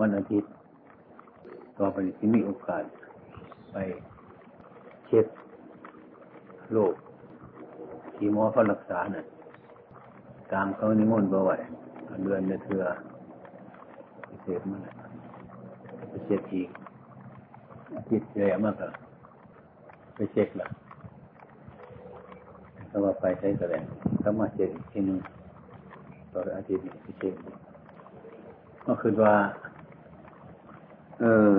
วันอาทิตย์ ต่อไปที่มีโอกาส ไปเช็คโรคที่หมอเขารักษาน่ะ ตามเขานิมนต์บ่ไหวเดือนเถื่อไปเช็คมันไปเช็คอีกอาทิตย์แล้วมากอะไปเช็คละถ้าว่าไปใช้แสดงถ้ามาเช็คอีกทีนึงต่ออาทิตย์นี้ไปเช็คก็คือว่า เออ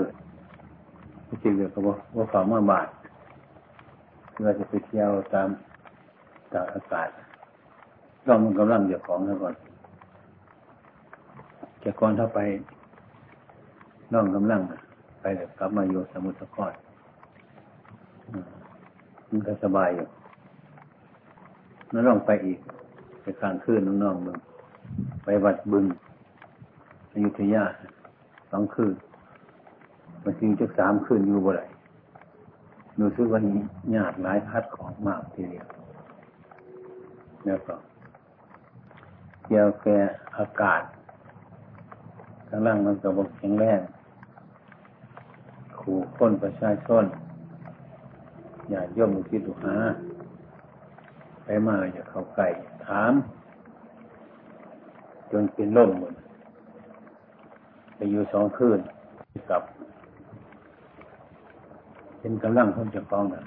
จริงๆก็บอกว่าฝ่ามาบาทเราจะไปเที่ยวตามตามอากาศลองมันกำลังเดี๋ยวของแล้วก่อนจะก่อนถ้าไปล่องกำลังไปเลยกลับมาอยู่สมุทรสาครมันก็สบายอยู่แล้วลองไปอีกไปกลางคืนน้องๆมึงไปวัดบึงอยุธยาสองคืน มันจริงจะสามคืนอยู่บ่ไรดูซึกว่าหยาดหลายพัดของมากทีเดียวแล้วก็เกี่ยวแก่อากาศข้างล่างมันก็บอกแข็งแรงขู่คนประชาชนอย่าย่อมคิดดูหาไปมาอย่าเข้าใกล้ถาม จนเป็นล่มหมดไปอยู่สองคืนกับ ห็นกำลังของเจ้าของนะ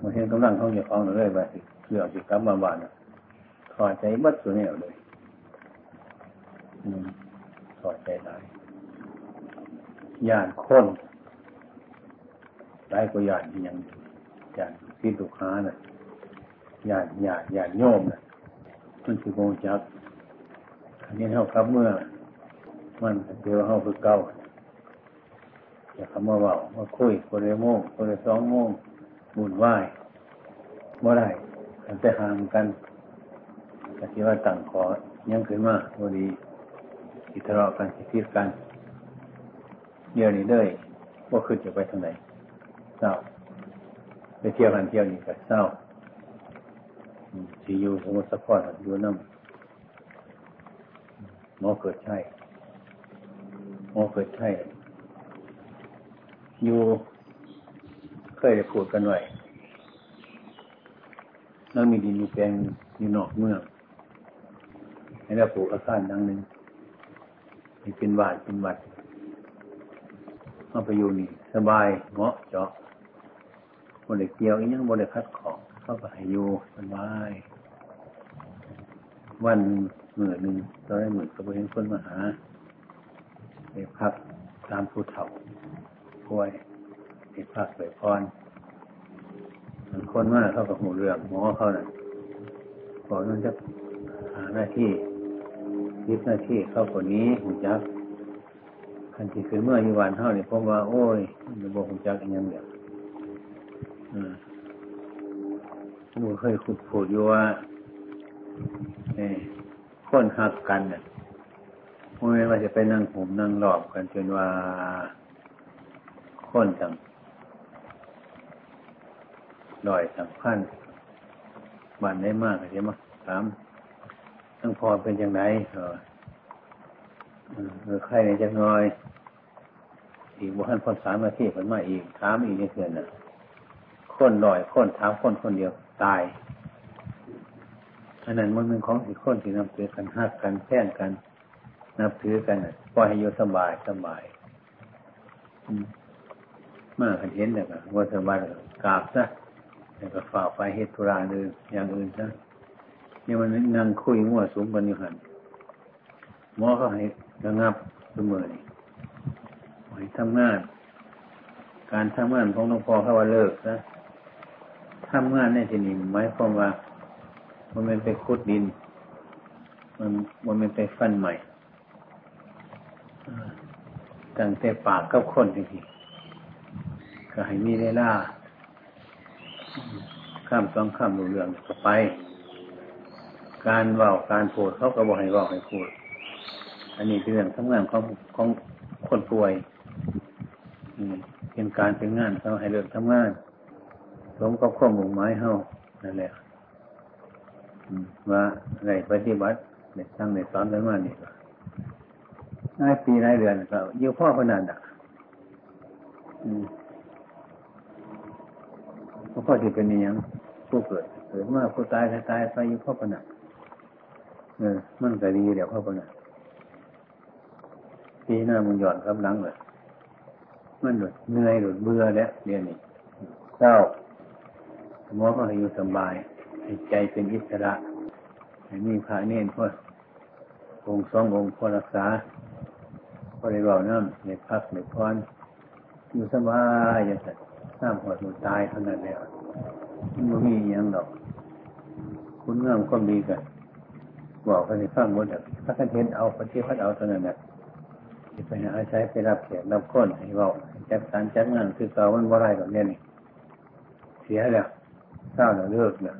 มาเห็นกำลังของเจ้าของเลยว่าสิเลือกสิกลับมาบ้านถอดใจบัดตัวนี้เลยถอดใจได้ญาติคนได้ก็ญาติยังญาติที่ตุค้าน่ะญาติญาติญาติโยมน่ะมันคือโมจักอันนี้เท่ากับเมื่อ มันเดียวเท่าคือเก่า อย่าคำว่าเบามาคุยคนละโมงคนละสองโมงบุญไหวเมื่อไรกันจะห่างกันก็คิดว่าต่างขอยังขึ้นมาพอดีอิทะเลาะกันคิดกันเดี๋ยวนี้เลยว่าขึ้นจะไปทางไหนเศร้าไปเที่ยวกันเที่ยวนี้ก็เศร้าสีอยู่สมุทรสาครอยู่น้ำหมอเกิดใช่หมอเกิดใช่ อยู่เคยได้พูดกันไว้แล้วมีดินมีแปลงอยู่นอกเมืองให้เราปลูกอาคารดังหนึ่งมีเป็นบาทเป็นวัดเอาไปอยู่นี่ สบายเหมาะเจาะบริเกี่ยวอีกยังบริคัดของเข้าไปอยู่สบาย วันเหมื่อหนึ่งตอนแรกเหมือนกับเห็นคนมาหาไปพักตามผู้เฒ่า ป่วยติดพักไปพรคนมากเขากับหูเรื่องหมอเขาเนะ่ะขอนั่นจะหาหน้าที่ยิบหน้าที่เข้าคนนี้หูจักคันที่คือเมื่อยี่วันเท่านี่ผมว่า โอ้ยมันบหูจักย่างเดียวอืมผมเคยขุดผูดอยู่ว่าเอ้คนหักกันเนี่ยไม่ว่าจะไปนั่งผมนั่งหลอบกันจนว่า คนจังลอยสำคัญบันได้มากใช่ไหมถามทั้งพอเป็นยังไงเออเอใครในจังน้อย อีกวันพอสามนาทีผลมาอีกถามอีกนี่เพื่อนน่ะคนลอยคนถามคนคนเดียวตายอันนั้นมันเป็นของสี่คนที่นำเสือกันหักกันแท่งกันนับถือกันปล่อยให้อยู่สบายสบาย มากเห็นแต่ก็ว่าสบายกราบซะแล้วก็ฝากไปเหตุธุระอื่นอย่างอื่นซะเนี่ยมันนั่งคุยมั่วสุมกันอยู่หันหมอเขาให้ระงับเสมอนี่ให้ทำงาน การทำงานของหลวงพ่อเขาว่าเลิกนะทำงานในที่นี้หมายความว่า มันเป็นไปขุดดิน มันมันเป็นไปฟันใหม่ตั้งแต่ปากกับคนจริงๆ ก็ให้มีเวลาข้ามสองข้ามรูเรื่องก็ไป การเว่าการพูดเขาก็บอกให้ว่าให้พูด อันนี้เป็นเรื่องทำงานของของคนป่วยเป็นการเป็นงานเขาให้เรื่องทำงานสมกับข้อมุ่งหมายเฮานั่นแหละว่าอะไรปฏิบัติในทางในสอนกันมานี่นายปีนายเดือนก็อยู่พ่อขนาดอะ มพ่อที่เป็นอย่างผู้เกิดเกิดมาผู้ตายตายไปอยู่พ่อขนาดเออมันก็ดีเดี๋ยวพ่อขนาดปีหน้ามึงหย่อนกำลังเลยมันหลุดเหนื่อยหลุดเบื่อแล้วเรียนนี่เศร้าหมอก็ให้อยู่สบายให้ใจเป็นอิสระให้มีพระเนรพ่อองค์สององค์พ่อรักษาพ่อได้บอกน้ำในพักในพรอยู่สบายอย่างนั้น น้ำหัวหนูตายเท่านั้นแล้วมันไม่มีอย่างดอก คุณงามก็มีกันบอกกันในฟังหมดแบบพระกันเทนเอาปฏิพัฒเอาเท่านั้นแหละไปหาใช้ไปรับแขกรับค้นให้บอกจัดการจัดงานคือเก่ามันว่าไรแบบนี้นี่เสียแล้วเศร้าแล้วเลิกแล้ว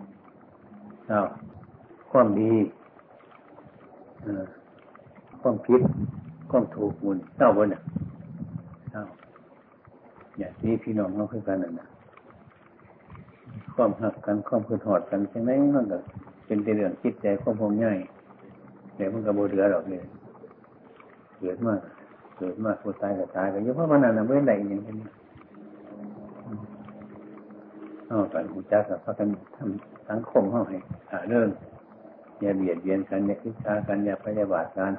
เศร้าความดีความคิดความถูกมุนเศร้าบนเนี่ยเศร้า อย่างนี้พี่น้องเราคือกันนั่นนะความหักกันความคืนหอดกันใช่ไหมมันก็เป็นเรื่องคิดใจความพงง่ายเดี๋ยวมันก็โบเดือหรอกเลยเกิดมากเกิดมากคนตายก็ตายก็ยังเพราะมันนั่นไม่ได้อย่างนี้เอาไปหูจักกับพระกันทำสังคมเข้าให้หาเรื่องอย่าเบียดเบียนกันอย่าคิดชากันอย่าพยาบาทกัน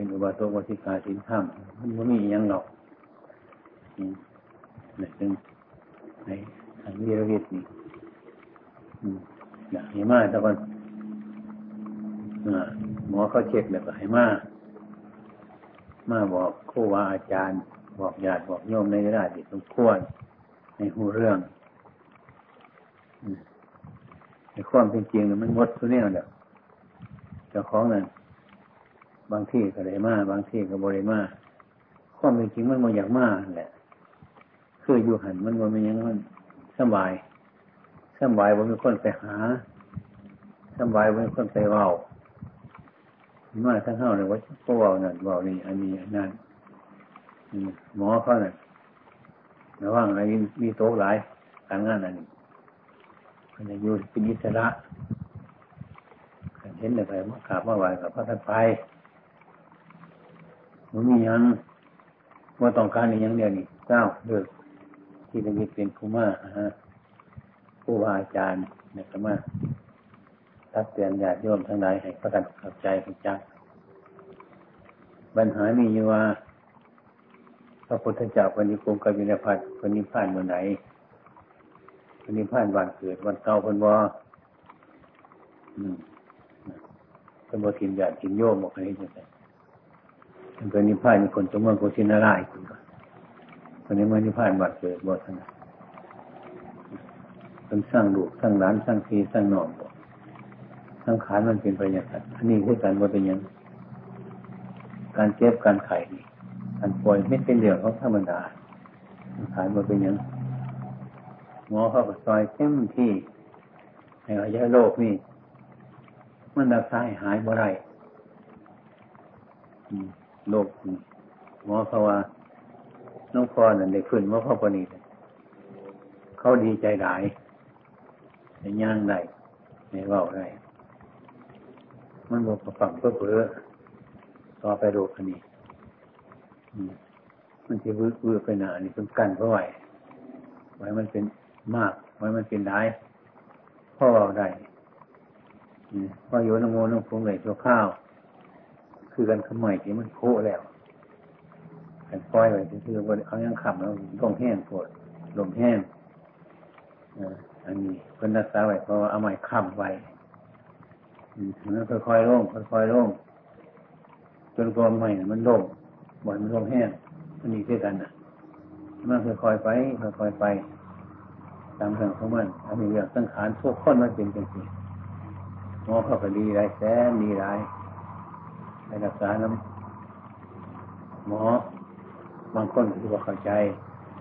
เป็นอุบาสกวสิกาสินธรรมมันไม่มีอย่างหรอกนี่ซึ่งในทางวิรวิทย์นี่อยากให้มาต่ก่อนหมอเขาเช็คแล้วก็ให้มามาบอกครูว่าอาจารย์ บอกญาติบอกโยมในเวลาที่สมควรในหูเรื่องในความเป็นจริงมันงดทุเนี้ยเดียวเจ้าของนั่น บางที่ก็ได้มาบางที่ก็บริมาความเป็นจริงมันมันอยากมาแหละ คืออยู่หันมันมันยังมันสบายสบายว่ามีคนไปหาสบายว่ามีคนไปเว้ามาทั้งเท่าเลยว่าก็ว่านั่นว่านี่อันนี้อันนั้นหมอเขาเนี่ยระว่างอะไรมีโต๊ะหลายการงานอันนี้มันจะอยู่เป็นอิสระเห็นอะไรมาขาบมาไหวกับพระท่านไป มันมียังว่าต้องการอย่างเดียวนี่เจ้าเลือกที่จะมีเป็นผู้มาฮะผู้อาจารย์นี่ยก็มาทักเตือนญาติโยมทั้งหลายให้พระกันเข้าใจเข้าใจปัญหามีอยู่ว่าพระพุทธเจ้าปณิพงกับวินพัฒน์ปณิพานเมื่อไหนปณิพานวันเกิดวันเก่าพันวอเป็นบทินญาตินโยมบอกให้ยังไง เป็นนิพพานมีคนจงเมืองโกศินารายคุณก่อนคนนี้เมื่อนิพพานวันเกิดบททั้งนั้นเป็นสร้างลูกสร้างหลานสร้างทีสร้างนองบอกสังขารมันเป็นไปอย่างนั้นอันนี้คือการว่าเป็นยังการเจ็บการไข่นี่การป่วยไม่เป็นเรื่องของธรรมดาสังขารมันเป็นยังหมอเขาไปซอยเข้มที่ให้อายะโรคนี่มันรักษาหายบ่ไร โรคหมอเขาว่าน้องพ่อนั่นได้ขึ้นว่าพ่อปนีเขาดีใจหลายในย่างได้ในว่าได้มันบอกฝังเพื่อเพื่อต่อไปโรคอันนี้มันจะวืดวืดไปหนาอันนี้เป็นกันเพราะไหวไว้มันเป็นมาก ไว้มันเป็นได้พ่อได้พ่อโยนโมนงคงเลยตัวข้าว คือกันขมายที่มันโคแล้วกันปล่อยไว้คือว่าเอายังขับแล้วลมแห้งปวดลมแห้งอันนี้เป็นรักษาไว้เพราะเอาไม้ค้ำไว้มันค่อยๆโล่งค่อยๆโล่งจนกลมใหม่มันโล่งบ่อยมันโล่งแห้งมันมีด้วยกันนะมันค่อยๆไปค่อยๆไปตามเรื่องของมันอันนี้เรื่องสังขารทุกคนมันเป็นจริงๆหมอเข้าไปดีไรแสนดีไร ไปรักษาน้ำหมอบางคนที่ว่าเข้าใจ